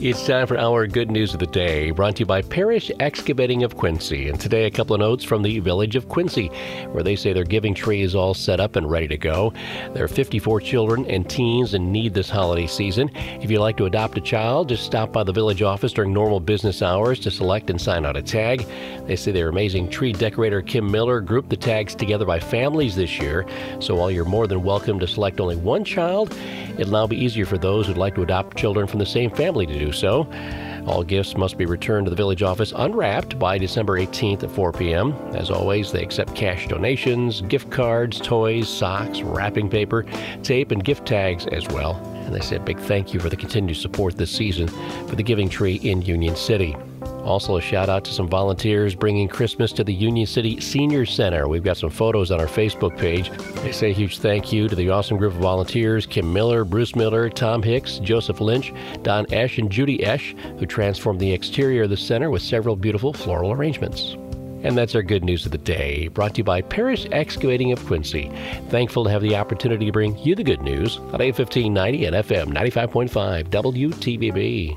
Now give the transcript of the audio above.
It's time for our good news of the day, brought to you by Parrish Excavating of Quincy. And today, a couple of notes from the village of Quincy, where they say their giving tree is all set up and ready to go. There are 54 children and teens in need this holiday season. If you'd like to adopt a child, just stop by the village office during normal business hours to select and sign out a tag. They say their amazing tree decorator Kim Miller grouped the tags together by families this year. So while you're more than welcome to select only one child, it'll now be easier for those who'd like to adopt children from the same family to do so. All gifts must be returned to the village office unwrapped by December 18th at 4 p.m. As always, they accept cash donations, gift cards, toys, socks, wrapping paper, tape, and gift tags as well. And they say a big thank you for the continued support this season for the Giving Tree in Union City. Also, a shout out to some volunteers bringing Christmas to the Union City Senior Center. We've got some photos on our Facebook page. They say a huge thank you to the awesome group of volunteers Kim Miller, Bruce Miller, Tom Hicks, Joseph Lynch, Don Esch, and Judy Esch, who transformed the exterior of the center with several beautiful floral arrangements. And that's our good news of the day, brought to you by Parrish Excavating of Quincy. Thankful to have the opportunity to bring you the good news on AM 1590 and FM 95.5 WTVB.